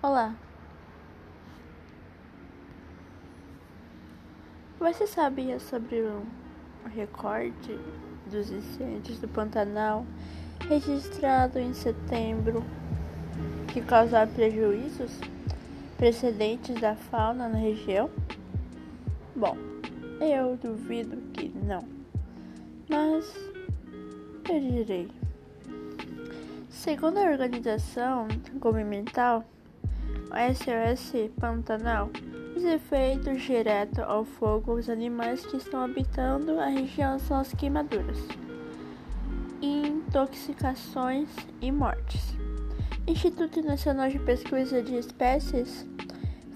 Olá. Você sabia sobre o recorde dos incêndios do Pantanal registrado em setembro que causaram prejuízos precedentes da fauna na região? Bom, eu duvido que não, mas eu direi. Segundo a organização governamental SOS Pantanal, os efeitos diretos ao fogo os animais que estão habitando a região são as queimaduras, intoxicações e mortes. Instituto Nacional de Pesquisa de Espécies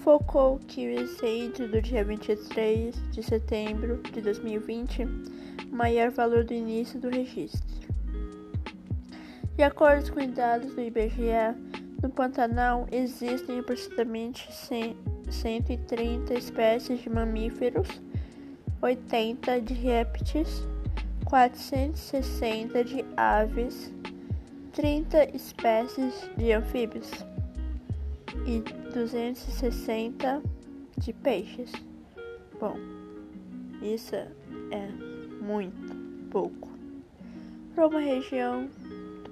focou que o incêndio do dia 23 de setembro de 2020, o maior valor do início do registro. De acordo com dados do IBGE, no Pantanal existem aproximadamente 130 espécies de mamíferos, 80 de répteis, 460 de aves, 30 espécies de anfíbios e 260 de peixes. Bom, isso é muito pouco para uma região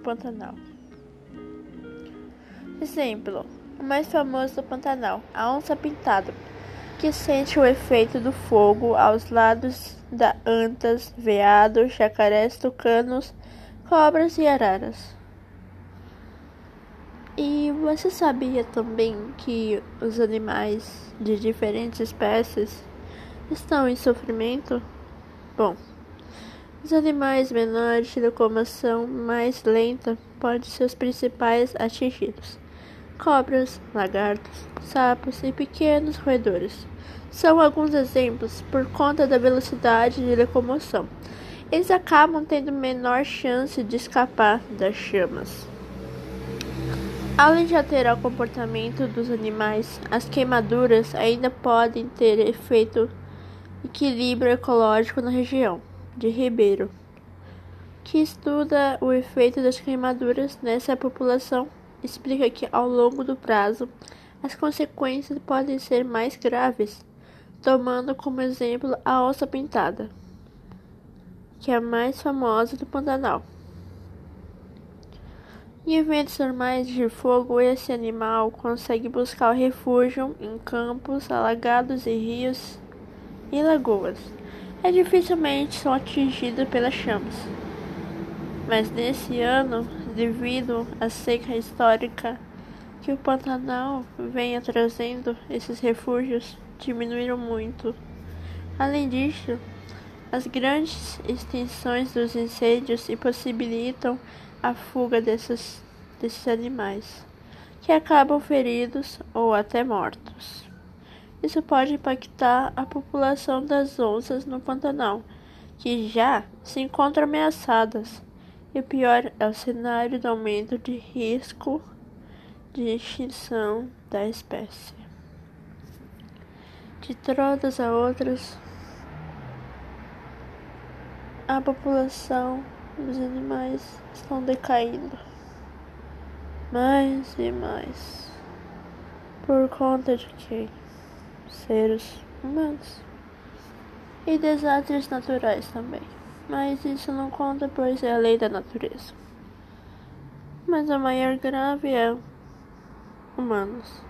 Pantanal. Exemplo: o mais famoso do Pantanal, a onça pintada, que sente o efeito do fogo aos lados da antas, veados, jacarés, tucanos, cobras e araras. E você sabia também que os animais de diferentes espécies estão em sofrimento? Bom, os animais menores de locomoção mais lenta podem ser os principais atingidos. Cobras, lagartos, sapos e pequenos roedores são alguns exemplos por conta da velocidade de locomoção. Eles acabam tendo menor chance de escapar das chamas. Além de alterar o comportamento dos animais, as queimaduras ainda podem ter efeito equilíbrio ecológico na região de Ribeiro, que estuda o efeito das queimaduras nessa população, explica que ao longo do prazo as consequências podem ser mais graves, tomando como exemplo a onça pintada, que é a mais famosa do Pantanal. Em eventos normais de fogo, esse animal consegue buscar refúgio em campos alagados e rios e lagoas é dificilmente são atingidos pelas chamas. Mas nesse ano, devido à seca histórica que o Pantanal vem trazendo, esses refúgios diminuíram muito. Além disso, as grandes extensões dos incêndios impossibilitam a fuga desses, desses animais, que acabam feridos ou até mortos. Isso pode impactar a população das onças no Pantanal, que já se encontram ameaçadas. E o pior é o cenário do aumento de risco de extinção da espécie. De todas as outras, a população dos animais estão decaindo mais e mais por conta de que seres humanos e desastres naturais também. Mas isso não conta, pois é a lei da natureza. Mas a maior grave é humanos.